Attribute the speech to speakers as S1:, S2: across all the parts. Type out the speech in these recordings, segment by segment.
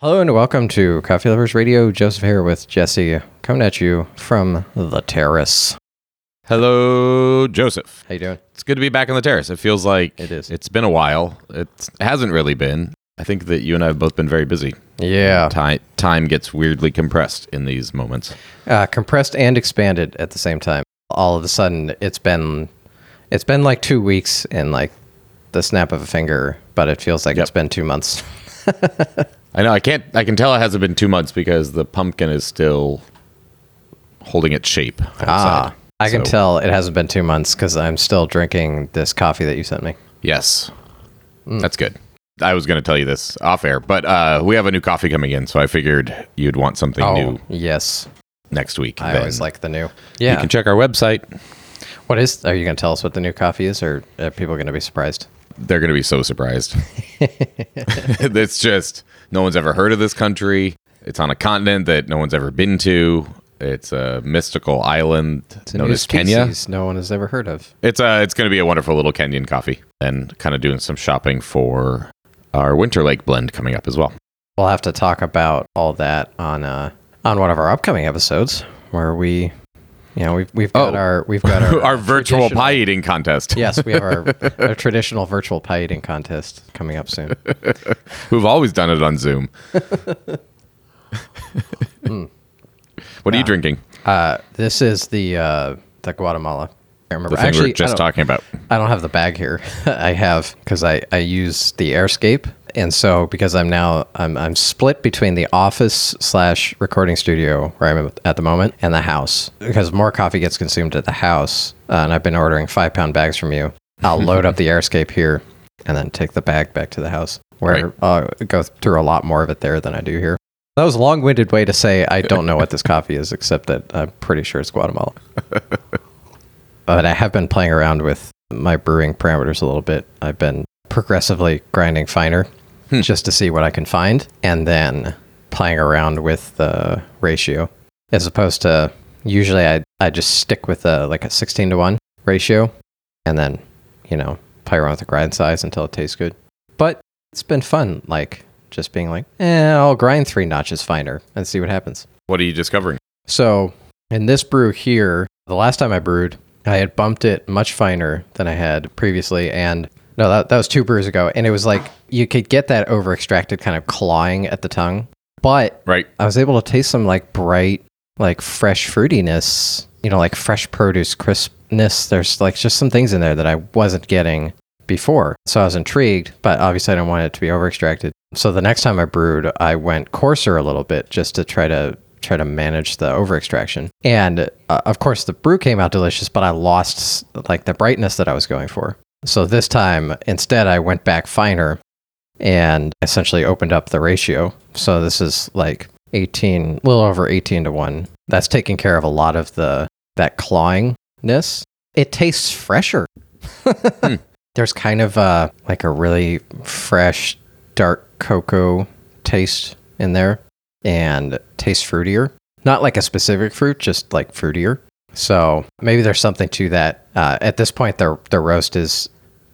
S1: Hello and welcome to Coffee Lovers Radio. Joseph here with Jesse, coming at you from the terrace.
S2: Hello, Joseph.
S1: How you doing?
S2: It's good to be back on the terrace. It feels like
S1: It is.
S2: It's been a while. It's, it hasn't really been. I think that you and I have both been very busy.
S1: Yeah,
S2: Time time gets weirdly compressed in these moments.
S1: uh, compressed and expanded at the same time. All of a sudden, it's been it's been like two weeks in like the snap of a finger, but it feels like
S2: Yep.
S1: it's been two months.
S2: I know. I can't. I can tell it hasn't been two months because the pumpkin is still holding its shape.
S1: Ah,
S2: outside.
S1: I can tell it hasn't been two months because I'm still drinking this coffee that you sent me.
S2: Yes,
S1: Mm.
S2: that's good. I was going to tell you this off air, but uh, we have a new coffee coming in, so I figured you'd want something
S1: Oh,
S2: new
S1: yes,
S2: next week.
S1: I
S2: Then
S1: always like the new. Yeah, you
S2: can check our website.
S1: what is? Are you going to tell us what the new coffee is, or are people going to be surprised?
S2: They're going to be so surprised. it's just no one's ever heard of this country. It's on a continent that no one's ever been to. It's a mystical island
S1: It's a
S2: known as Kenya.
S1: no one has ever heard of.
S2: It's uh, it's going to be a wonderful little Kenyan coffee, and kind of doing some shopping for our Winter Lake blend coming up as well.
S1: We'll have to talk about all that on uh on one of our upcoming episodes where we, you know, we've we've got
S2: Oh.
S1: our we've got our,
S2: our virtual pie eating contest.
S1: Yes, we have our, our traditional virtual pie eating contest coming up soon.
S2: We've always done it on Zoom. what are you drinking?
S1: Uh, this is the uh, the Guatemala. I remember
S2: The thing
S1: actually
S2: we were just talking about.
S1: I don't have the bag here. I have because I, I use the Airscape, and so because I'm now I'm I'm split between the office slash recording studio where I'm at the moment and the house because more coffee gets consumed at the house, uh, and I've been ordering five pound bags from you. I'll load up the Airscape here, and then take the bag back to the house where
S2: Right.
S1: I'll go through a lot more of it there than I do here. That was a long winded way to say I don't know what this coffee is, except that I'm pretty sure it's Guatemala but I have been playing around with my brewing parameters a little bit. I've been progressively grinding finer just to see what I can find and then playing around with the ratio as opposed to usually I, I just stick with a, like a 16 to 1 ratio and then, you know, play around with the grind size until it tastes good. But it's been fun, like just being like, eh, I'll grind three notches finer and see what happens.
S2: What are you discovering?
S1: So in this brew here, the last time I brewed, I had bumped it much finer than I had previously. And no, that, that was two brews ago. And it was like you could get that over extracted kind of clawing at the tongue. But
S2: Right.
S1: I was able to taste some like bright, like fresh fruitiness, you know, like fresh produce crispness. There's like just some things in there that I wasn't getting before. So I was intrigued, but obviously I didn't want it to be over extracted. So the next time I brewed, I went coarser a little bit just to try to try to manage the over extraction. And uh, of course the brew came out delicious, but I lost like the brightness that I was going for. So this time instead I went back finer and essentially opened up the ratio. So this is like 18, a little over 18 to 1. That's taking care of a lot of the that clawingness. It tastes fresher. There's kind of uh like a really fresh dark cocoa taste in there and tastes fruitier. Not like a specific fruit, just like fruitier. So maybe there's something to that. Uh, at this point, the the roast is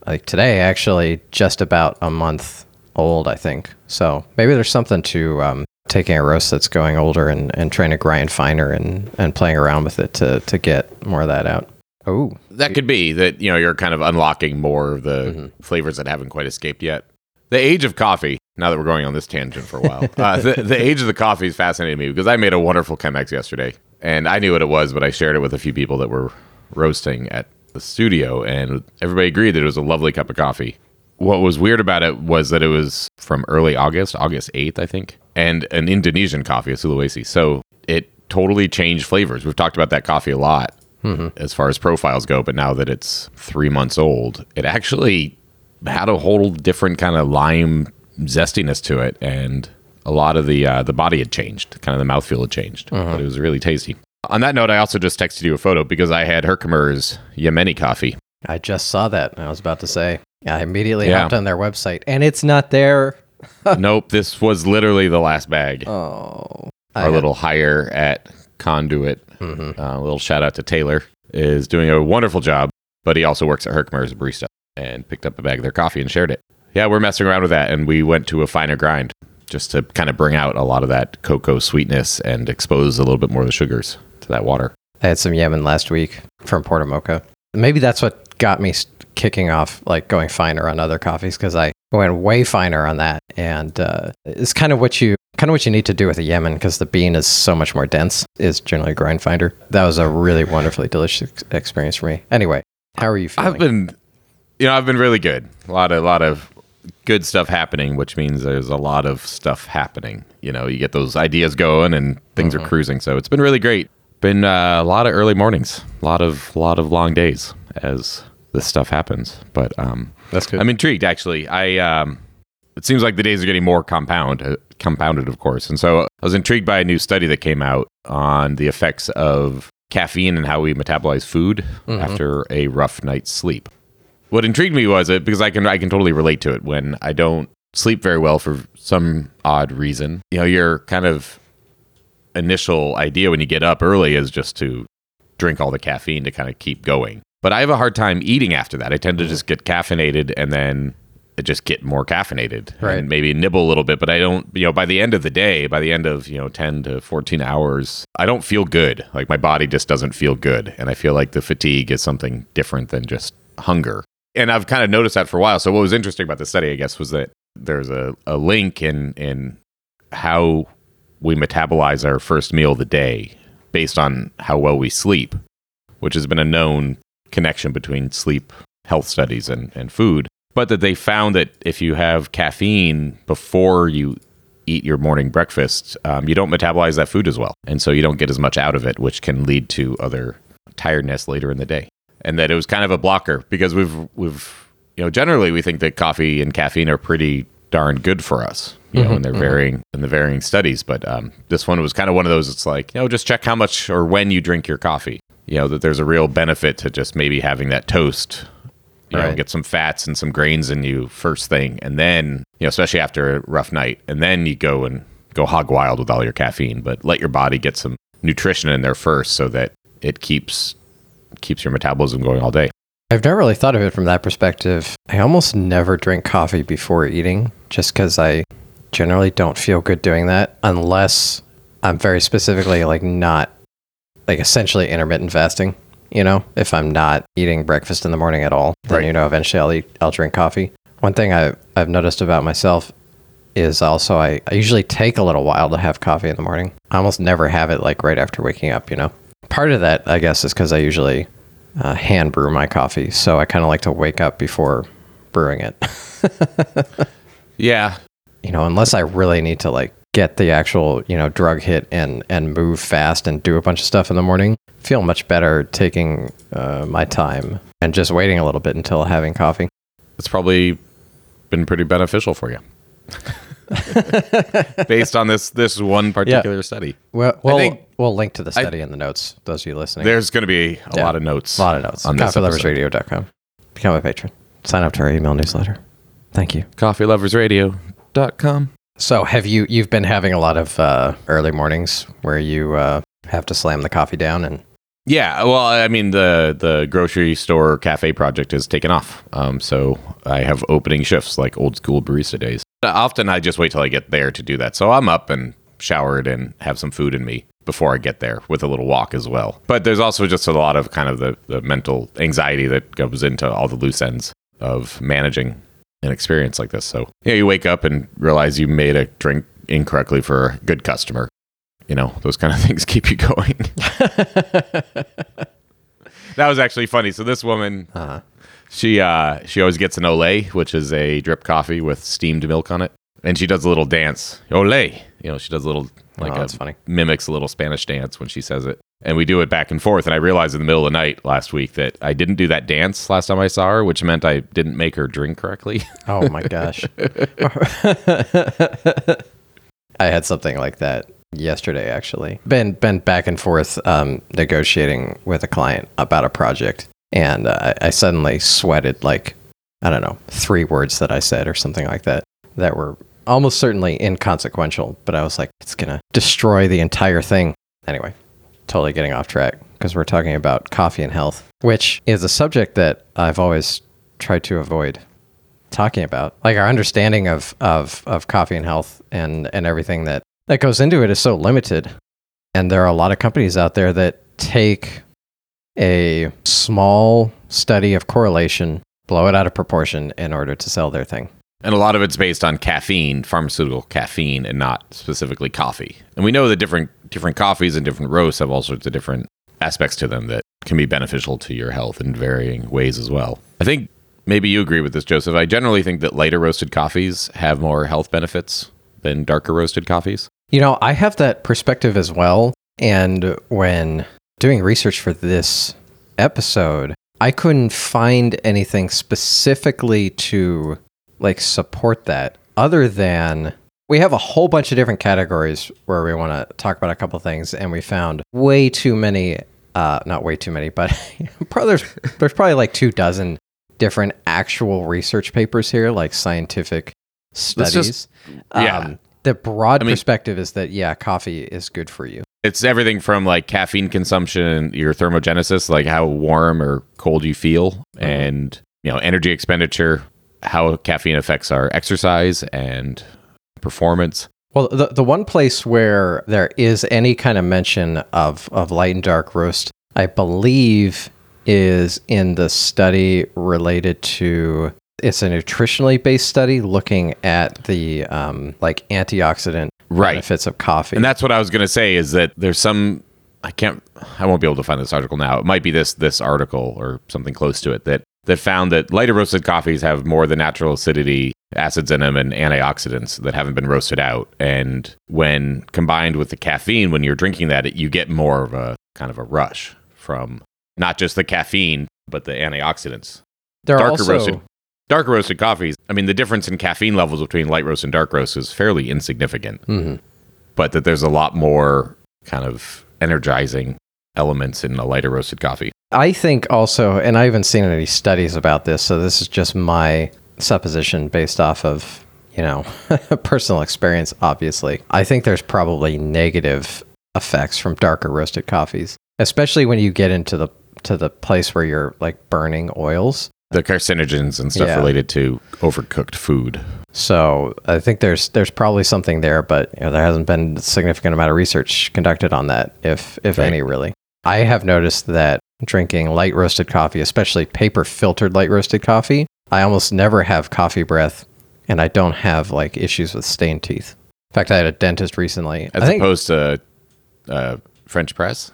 S1: like today actually just about a month old, I think. So maybe there's something to um, taking a roast that's going older and, and trying to grind finer and, and playing around with it to, to get more of that out. Oh,
S2: That could be that you know you're kind of unlocking more of the
S1: Mm-hmm.
S2: flavors that haven't quite escaped yet. The age of coffee. Now that we're going on this tangent for a while, uh, the, the age of the coffee is fascinating me because I made a wonderful Chemex yesterday, and I knew what it was, but I shared it with a few people that were roasting at the studio, and everybody agreed that it was a lovely cup of coffee. What was weird about it was that it was from early August, August 8th, I think, and an Indonesian coffee, a Sulawesi. So it totally changed flavors. We've talked about that coffee a lot mm-hmm. as far as profiles go, but now that it's three months old, it actually had a whole different kind of lime zestiness to it, and a lot of the uh, the body had changed, kind of the mouthfeel had changed, but it was really tasty. On that note, I also just texted you a photo because I had Herkimer's Yemeni coffee.
S1: I just saw that. I was about to say. I immediately
S2: Yeah.
S1: hopped on their website and it's not there.
S2: nope, this was literally the last bag.
S1: Oh,
S2: Our little hire at Conduit,
S1: Mhm.
S2: uh, a little shout out to Taylor, is doing a wonderful job, but he also works at Herkimer as a barista and picked up a bag of their coffee and shared it. Yeah, we're messing around with that, and we went to a finer grind. Just to kind of bring out a lot of that cocoa sweetness and expose a little bit more of the sugars to that water.
S1: I had some Yemen last week from Port of Mokha. Maybe that's what got me kicking off, like going finer on other coffees, because I went way finer on that, and uh, it's kind of what you kind of what you need to do with a Yemen, because the bean is so much more dense. Is generally a grind finder. That was a really wonderfully delicious ex- experience for me. Anyway, how are you feeling?
S2: I've been, you know, I've been really good. A lot of, a lot of good stuff happening, which means there's a lot of stuff happening. You know, you get those ideas going and things are cruising. So it's been really great. Been uh, a lot of early mornings, a lot of, lot of long days as this stuff happens. But um,
S1: That's good.
S2: I'm intrigued actually. I um, it seems like the days are getting more compound, uh, compounded, of course. And so I was intrigued by a new study that came out on the effects of caffeine and how we metabolize food after a rough night's sleep. What intrigued me was it because I can I can totally relate to it when I don't sleep very well for some odd reason. You know, your kind of initial idea when you get up early is just to drink all the caffeine to kind of keep going. But I have a hard time eating after that. I tend to mm-hmm. just get caffeinated and then just get more caffeinated
S1: Right.
S2: and maybe nibble a little bit. But I don't, you know, by the end of the day, by the end of, you know, 10 to 14 hours, I don't feel good. Like my body just doesn't feel good. And I feel like the fatigue is something different than just hunger. And I've kind of noticed that for a while. So what was interesting about the study, I guess, was that there's a, a link in, in how we metabolize our first meal of the day based on how well we sleep, which has been a known connection between sleep health studies and, and food. But that they found that if you have caffeine before you eat your morning breakfast, um, you don't metabolize that food as well. And so you don't get as much out of it, which can lead to other tiredness later in the day. And that it was kind of a blocker because we've, we've, you know, generally we think that coffee and caffeine are pretty darn good for us, you know, in their varying in the varying studies. But um, this one was kind of one of those. It's like, you know, just check how much or when you drink your coffee. You know that there's a real benefit to just maybe having that toast. You know, get some fats and some grains in you first thing, and then you know, especially after a rough night, and then you go and go hog wild with all your caffeine. But let your body get some nutrition in there first, so that it keeps keeps your metabolism going all day.
S1: I've never really thought of it from that perspective. I almost never drink coffee before eating just because I generally don't feel good doing that unless I'm very specifically like not like essentially intermittent fasting. You know, if I'm not eating breakfast in the morning at all, then
S2: Right.
S1: you know eventually I'll eat I'll drink coffee. One thing I I've noticed about myself is also I, I usually take a little while to have coffee in the morning. I almost never have it like right after waking up, you know. Part of that, I guess, is because I usually uh, hand brew my coffee. So I kind of like to wake up before brewing it.
S2: Yeah,
S1: you know, unless I really need to like get the actual, you know, drug hit and and move fast and do a bunch of stuff in the morning, feel much better taking uh, my time and just waiting a little bit until having coffee.
S2: it's probably been pretty beneficial for you. Based on this this one particular study.
S1: Well, we'll,
S2: think-
S1: we'll link to the study in the notes. Those of you listening,
S2: There's going to be a
S1: Yeah.
S2: lot of notes.
S1: a lot of notes.
S2: on.
S1: CoffeeLoversRadio.com. Become a patron. Sign up to our email newsletter. Thank you.
S2: CoffeeLoversRadio.com.
S1: So, have you you've been having a lot of uh, early mornings where you uh, have to slam the coffee down and
S2: Yeah, well, I mean the the grocery store cafe project has taken off. Um, so I have opening shifts like old school barista days. Often I just wait till I get there to do that. So I'm up and showered and have some food in me before I get there with a little walk as well. But there's also just a lot of kind of the, the mental anxiety that goes into all the loose ends of managing an experience like this. So yeah, you wake up and realize you made a drink incorrectly for a good customer. You know, those kind of things keep you going. that was actually funny. So this woman,
S1: uh,
S2: she uh, she always gets an Olay, which is a drip coffee with steamed milk on it, and she does a little dance. Olay, you know, she does a little like
S1: Oh,
S2: a,
S1: that's funny.
S2: mimics a little Spanish dance when she says it, and we do it back and forth. And I realized in the middle of the night last week that I didn't do that dance last time I saw her, which meant I didn't make her drink correctly.
S1: oh my gosh. I had something like that yesterday actually. Been been back and forth um, negotiating with a client about a project, and uh, I I suddenly sweated like I don't know three words that I said or something like that that were almost certainly inconsequential, but I was like, it's gonna destroy the entire thing. Anyway, totally getting off track because we're talking about coffee and health, which is a subject that I've always tried to avoid talking about. Like our understanding of of of coffee and health and and everything that that goes into it is so limited. And there are a lot of companies out there that take a small study of correlation, blow it out of proportion in order to sell their thing.
S2: And a lot of it's based on caffeine, pharmaceutical caffeine, and not specifically coffee. And we know that different different coffees and different roasts have all sorts of different aspects to them that can be beneficial to your health in varying ways as well. I think maybe you agree with this, Joseph. I generally think that lighter roasted coffees have more health benefits than darker roasted coffees.
S1: You know, I have that perspective as well. And when doing research for this episode, I couldn't find anything specifically to like support that other than we have a whole bunch of different categories where we want to talk about a couple things and we found way too many uh not way too many but probably there's, there's probably like two dozen different actual research papers here like scientific studies
S2: just- yeah.
S1: Um, the broad
S2: I mean-
S1: perspective is that yeah coffee is good for you.
S2: It's everything from like caffeine consumption, your thermogenesis, like how warm or cold you feel, and you know, energy expenditure, how caffeine affects our exercise and performance.
S1: Well, the the one place where there is any kind of mention of of light and dark roast, I believe, is in the study related to. It's a nutritionally based study looking at the um, like antioxidant
S2: Right.
S1: benefits of coffee.
S2: And that's what I was going to say is that there's some I can't I won't be able to find this article now. It might be this this article or something close to it that that found that lighter roasted coffees have more of the natural acidity, acids in them and antioxidants that haven't been roasted out. And when combined with the caffeine when you're drinking that, you get more of a kind of a rush from not just the caffeine but the antioxidants.
S1: there
S2: darker
S1: also
S2: roasted darker roasted coffees. I mean the difference in caffeine levels between light roast and dark roast is fairly insignificant
S1: Mhm.
S2: but that there's a lot more kind of energizing elements in a lighter roasted coffee.
S1: I think also, and I haven't seen any studies about this, so this is just my supposition based off of, you know, personal experience, obviously. I think there's probably negative effects from darker roasted coffees, especially when you get into the to the place where you're like burning oils.
S2: The carcinogens and stuff
S1: Yeah.
S2: related to overcooked food.
S1: So I think there's there's probably something there, but you know, there hasn't been a significant amount of research conducted on that, if if
S2: Right.
S1: any, really. I have noticed that drinking light roasted coffee, especially paper filtered light roasted coffee, I almost never have coffee breath, and I don't have like issues with stained teeth. In fact, I had a dentist recently.
S2: As
S1: think,
S2: opposed to uh, French press.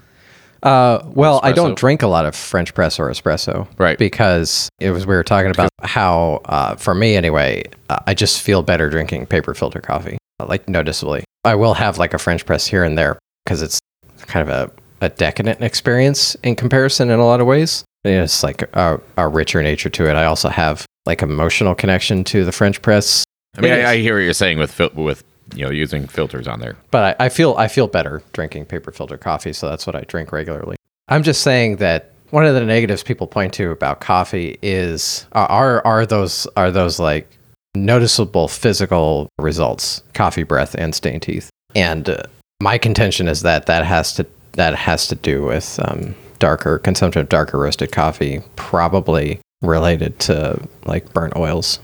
S1: uh, well, I don't drink a lot of French press or espresso,
S2: Right.
S1: Because it was we were talking about how, uh, for me anyway, uh, I just feel better drinking paper filter coffee, uh, like noticeably. I will have like a French press here and there because it's kind of a, a decadent experience in comparison in a lot of ways. It's like a, a richer nature to it. I also have like emotional connection to the French press,
S2: I mean, I, I hear what you're saying with fil- with you know using filters on there.
S1: but I, I feel I feel better drinking paper filter coffee, so that's what I drink regularly. I'm just saying that one of the negatives people point to about coffee is are are those are those like noticeable physical results, coffee breath and stained teeth. And uh, my contention is that that has to that has to do with um, darker consumption of darker roasted coffee, probably related to like burnt oils.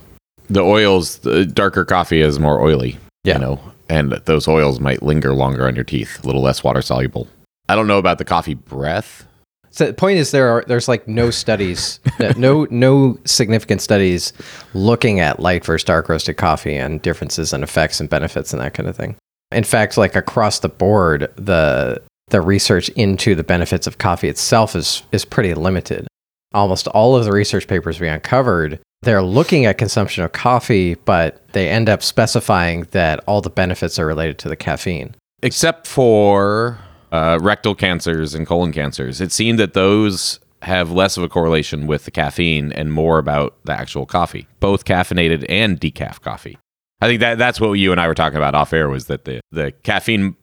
S2: The oils, the darker coffee is more oily.
S1: Yeah.
S2: You know, and those oils might linger longer on your teeth, a little less water soluble. I don't know about the coffee breath.
S1: So the point is there are there's like no studies, no no significant studies looking at light versus dark roasted coffee and differences and effects and benefits and that kind of thing. In fact, like across the board, the the research into the benefits of coffee itself is is pretty limited. Almost all of the research papers we uncovered, they're looking at consumption of coffee, but they end up specifying that all the benefits are related to the caffeine.
S2: except for uh, rectal cancers and colon cancers. It seemed that those have less of a correlation with the caffeine and more about the actual coffee, both caffeinated and decaf coffee. I think that that's what you and I were talking about off air was that the, the caffeine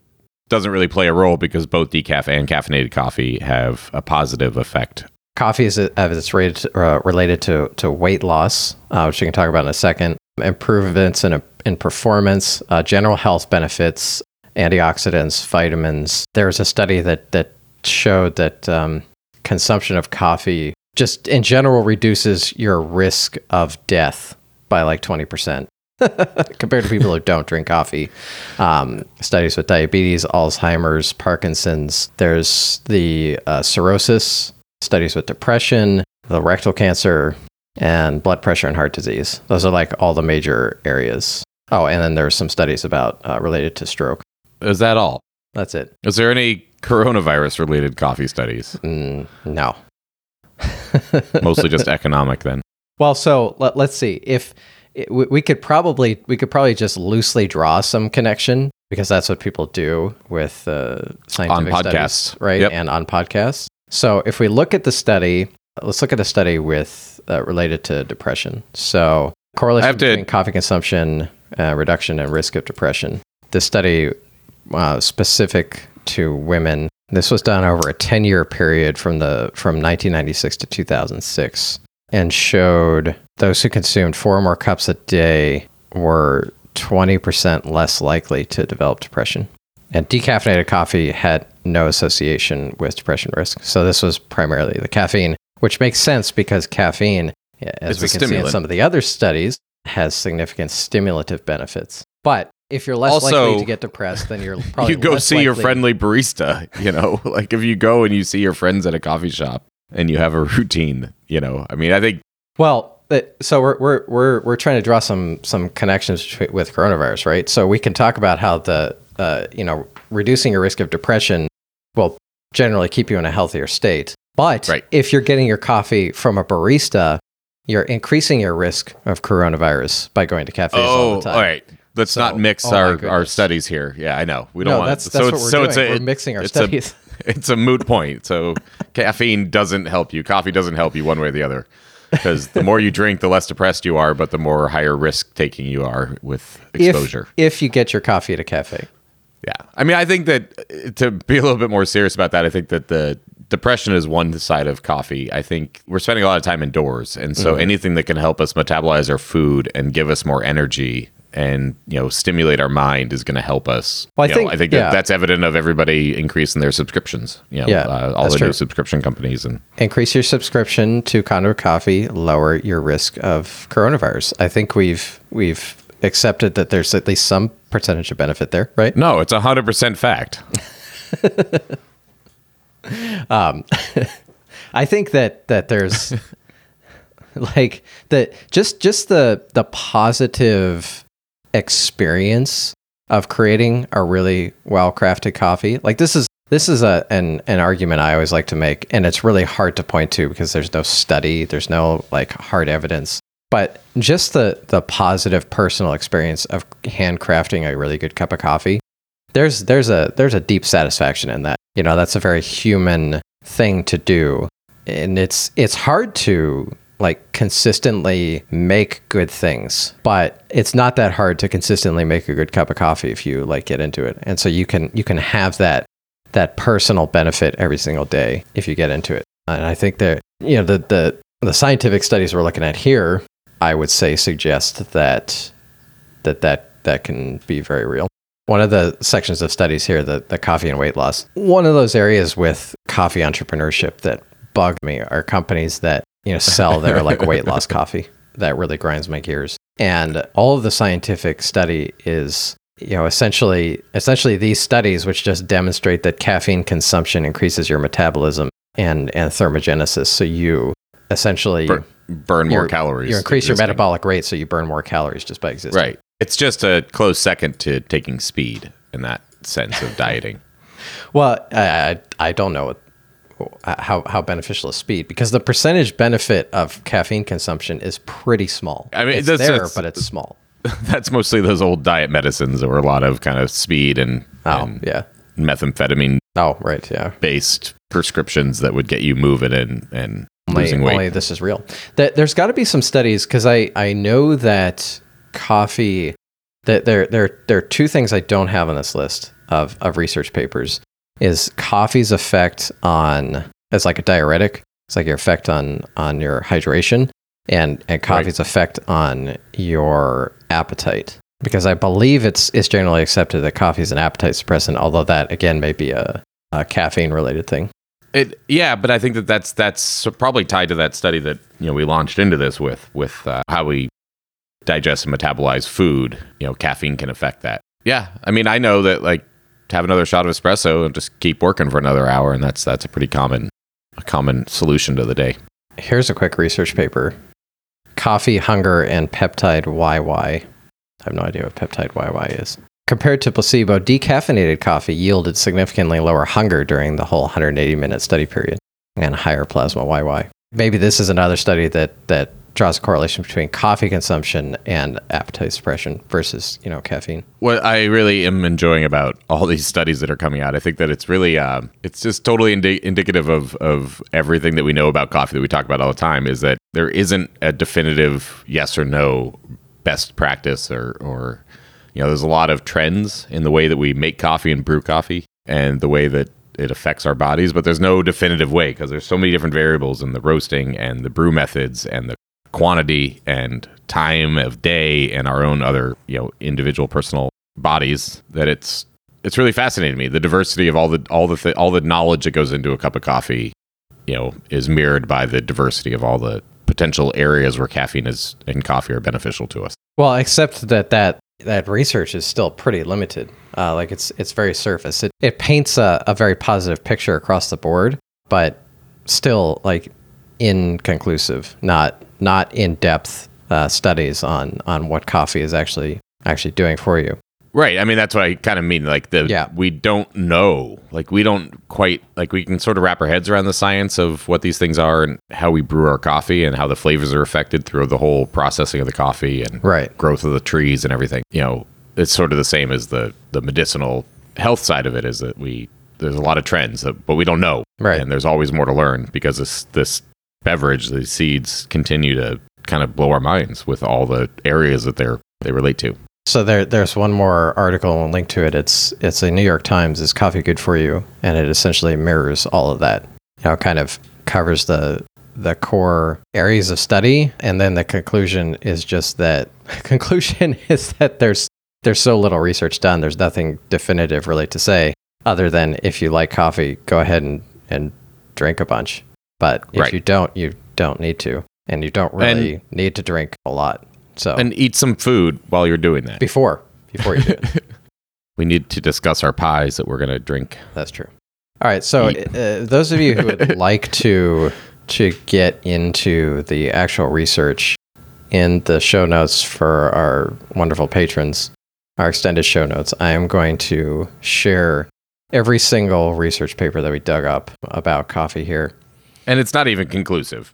S2: doesn't really play a role because both decaf and caffeinated coffee have a positive effect.
S1: Coffee is as it's uh, related to, to weight loss, uh, which we can talk about in a second, improvements in, in performance, uh, general health benefits, antioxidants, vitamins. There was a study that, that showed that um, consumption of coffee just in general reduces your risk of death by like 20% compared to people who don't drink coffee. Um, studies with diabetes, Alzheimer's, Parkinson's. There's the uh, cirrhosis, studies with depression, the rectal cancer, and blood pressure and heart disease. Those are like all the major areas. Oh, and then there's some studies about uh, related to stroke.
S2: Is that all?
S1: That's it.
S2: Is there any coronavirus related coffee studies?
S1: Mm, no.
S2: Mostly just economic then.
S1: Well, so let, us see if it, we, we could probably we could probably just loosely draw some connection because that's what people do with uh, scientific
S2: On podcasts.
S1: studies, right?
S2: Yep.
S1: And on podcasts. So if we look at the study, let's look at a study with uh, related to depression. So correlation
S2: have to-
S1: between coffee consumption, uh, reduction and risk of depression. This study uh, specific to women. This was done over a 10 year period from the from 1996 to 2006 and showed those who consumed four or more cups a day were 20% less likely to develop depression. And decaffeinated coffee had no association with depression risk. So this was primarily the caffeine, which makes sense because caffeine, as
S2: It's
S1: we can see in some of the other studies, has significant stimulative benefits. But if you're less
S2: Also,
S1: likely to get depressed, then you're probably
S2: you go see your friendly barista, you know, like if you go and you see your friends at a coffee shop and you have a routine, you know, I mean, I think
S1: Well, so we're, we're we're we're trying to draw some some connections with coronavirus, right? So we can talk about how the uh, you know reducing your risk of depression will generally keep you in a healthier state. But
S2: Right.
S1: if you're getting your coffee from a barista, you're increasing your risk of coronavirus by going to cafes all
S2: oh,
S1: the time.
S2: all right. Let's
S1: So-
S2: not mix
S1: oh
S2: our, our studies here. Yeah, I know. We don't
S1: No,
S2: want
S1: that's
S2: so
S1: that's
S2: it's,
S1: what we're
S2: so
S1: doing.
S2: it's a,
S1: we're mixing our
S2: it's a-
S1: studies.
S2: It's a moot point. So caffeine doesn't help you. Coffee doesn't help you one way or the other. Because the more you drink, the less depressed you are, but the more higher risk taking you are with exposure.
S1: if if you get your coffee at a cafe.
S2: Yeah. I mean, I think that uh, to be a little bit more serious about that, I think that the depression is one side of coffee. I think we're spending a lot of time indoors. And
S1: Mm-hmm.
S2: so anything that can help us metabolize our food and give us more energy and, you know, stimulate our mind is going to help us.
S1: Well, I
S2: You know,
S1: think-
S2: I think
S1: yeah.
S2: that that's evident of everybody increasing their subscriptions. You know,
S1: Yeah,
S2: uh, all the new subscription companies and
S1: increase your subscription to Conduit Coffee, lower your risk of coronavirus. I think we've we've accepted that there's at least some percentage of benefit there, right?
S2: no, it's a hundred percent fact.
S1: um, I think that that there's like the just just the the positive experience of creating a really well crafted coffee. Like this is this is a an an argument I always like to make, and it's really hard to point to because there's no study, there's no like hard evidence. But just the the positive personal experience of handcrafting a really good cup of coffee there's there's a there's a deep satisfaction in that. You know, that's a very human thing to do. And it's it's hard to like consistently make good things, but it's not that hard to consistently make a good cup of coffee if you like get into it. And so you can you can have that that personal benefit every single day if you get into it. And I think that you know the the the scientific studies we're looking at here, I would say suggest that that that that can be very real. One of the sections of studies here, the, the coffee and weight loss, one of those areas with coffee entrepreneurship that bug me are companies that, you know, sell their like weight loss coffee. That really grinds my gears. And all of the scientific study is, you know, essentially essentially these studies which just demonstrate that caffeine consumption increases your metabolism and, and thermogenesis. So you essentially
S2: Bur- burn more calories.
S1: You increase your metabolic rate, so you burn more calories just by existing.
S2: Right. It's just a close second to taking speed in that sense of dieting.
S1: Well, I, I, I don't know what, how, how beneficial is speed because the percentage benefit of caffeine consumption is pretty small.
S2: I mean,
S1: it's
S2: that's-
S1: there,
S2: that's-
S1: but it's small.
S2: That's mostly those old diet medicines that were a lot of kind of speed and,
S1: Oh,
S2: and
S1: yeah.
S2: methamphetamine
S1: Oh, right. Yeah.
S2: based prescriptions that would get you moving and, and
S1: Only,
S2: losing weight.
S1: only this is real. That there's got to be some studies because I, I know that coffee that there there there are two things I don't have on this list of of research papers is coffee's effect on as like a diuretic. It's like your effect on on your hydration and and coffee's effect on your appetite. Because I believe it's it's generally accepted that coffee is an appetite suppressant, although that again may be a, a caffeine related thing.
S2: It, yeah, but I think that that's that's probably tied to that study that you know we launched into this with with uh, how we digest and metabolize food, you know, caffeine can affect that. Yeah, I mean, I know that like have another shot of espresso and just keep working for another hour, and that's that's a pretty common a common solution to the day.
S1: Here's a quick research paper Coffee, Hunger, and Peptide YY. I have no idea what peptide YY is. Compared to placebo, decaffeinated coffee yielded significantly lower hunger during the whole 180 minute study period and higher plasma YY. Maybe this is another study that, that draws a correlation between coffee consumption and appetite suppression versus, you know, caffeine.
S2: What I really am enjoying about all these studies that are coming out, I think that it's really, uh, it's just totally indi- indicative of of everything that we know about coffee that we talk about all the time. Is that there isn't a definitive yes or no best practice or or you know, there's a lot of trends in the way that we make coffee and brew coffee and the way that it affects our bodies, but there's no definitive way because there's so many different variables in the roasting and the brew methods and the quantity and time of day and our own other, you know, individual personal bodies that it's it's really fascinating to me. The diversity of all the all the th- all the knowledge that goes into a cup of coffee, you know, is mirrored by the diversity of all the potential areas where caffeine is and coffee are beneficial to us.
S1: Well, except that that that research is still pretty limited. Uh, like it's it's very surface. It it paints a, a very positive picture across the board, but still like inconclusive, not not in depth uh, studies on on what coffee is actually actually doing for you.
S2: Right. I mean, that's what I kind of mean. Like the
S1: Yeah.
S2: we don't know. Like we don't quite like we can sort of wrap our heads around the science of what these things are and how we brew our coffee and how the flavors are affected through the whole processing of the coffee and
S1: Right.
S2: growth of the trees and everything. You know, it's sort of the same as the the medicinal health side of it. Is that we there's a lot of trends, that, but we don't know.
S1: Right.
S2: And there's always more to learn because this this beverage, these seeds, continue to kind of blow our minds with all the areas that they're they relate to.
S1: So there, there's one more article and link to it. It's it's a New York Times. Is coffee good for you? And it essentially mirrors all of that. You know, kind of covers the the core areas of study, and then the conclusion is just that conclusion is that there's there's so little research done. There's nothing definitive really to say, other than if you like coffee, go ahead and and drink a bunch. But if
S2: Right.
S1: you don't, you don't need to, and you don't really need to drink a lot. So
S2: and eat some food while you're doing that.
S1: before before you do it.
S2: We need to discuss our pies that we're going to drink.
S1: That's true. All right. So, uh, those of you who would like to to get into the actual research in the show notes for our wonderful patrons, our extended show notes, I am going to share every single research paper that we dug up about coffee here.
S2: And it's not even conclusive.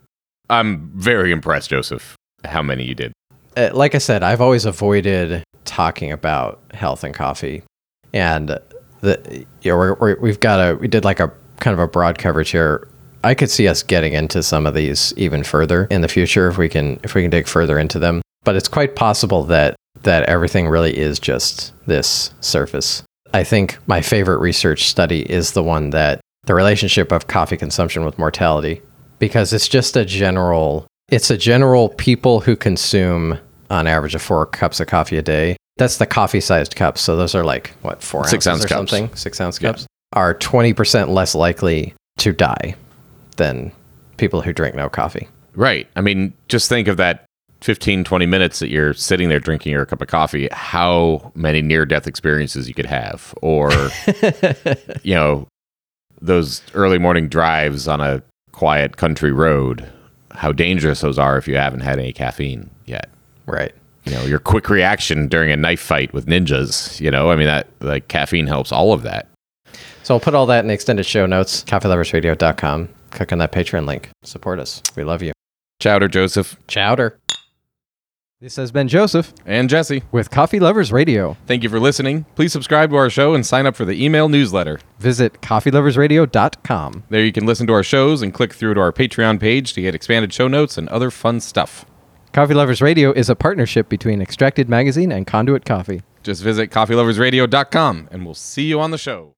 S2: I'm very impressed, Joseph, how many you did.
S1: uh, like I said, I've always avoided talking about health and coffee, and the you know we're, we're, we've got a we did like a kind of a broad coverage here. I could see us getting into some of these even further in the future if we can if we can dig further into them. But it's quite possible that that everything really is just this surface. I think my favorite research study is the one that the relationship of coffee consumption with mortality because it's just a general it's a general people who consume on average of four cups of coffee a day. That's the coffee sized cups. So those are like what four
S2: Six
S1: ounces
S2: ounce
S1: or
S2: cups.
S1: something. Six ounce
S2: Yeah.
S1: cups are twenty percent less likely to die than people who drink no coffee.
S2: Right. I mean, just think of that 15, 20 minutes that you're sitting there drinking your cup of coffee, how many near death experiences you could have. Or, you know, those early morning drives on a quiet country road, how dangerous those are if you haven't had any caffeine yet.
S1: Right.
S2: You know, your quick reaction during a knife fight with ninjas, you know, I mean, that like caffeine helps all of that.
S1: So I'll put all that in the extended show notes, coffeeloversradio.com. Click on that Patreon link. Support us. We love you.
S2: Chowder Joseph
S1: Chowder.
S3: This has been Joseph
S2: and Jesse.
S3: with Coffee Lovers Radio.
S2: Thank you for listening. Please subscribe to our show and sign up for the email newsletter.
S3: Visit coffeeloversradio.com.
S2: There you can listen to our shows and click through to our Patreon page to get expanded show notes and other fun stuff.
S3: Coffee Lovers Radio is a partnership between Extracted Magazine and Conduit Coffee.
S2: Just visit coffeeloversradio.com and we'll see you on the show.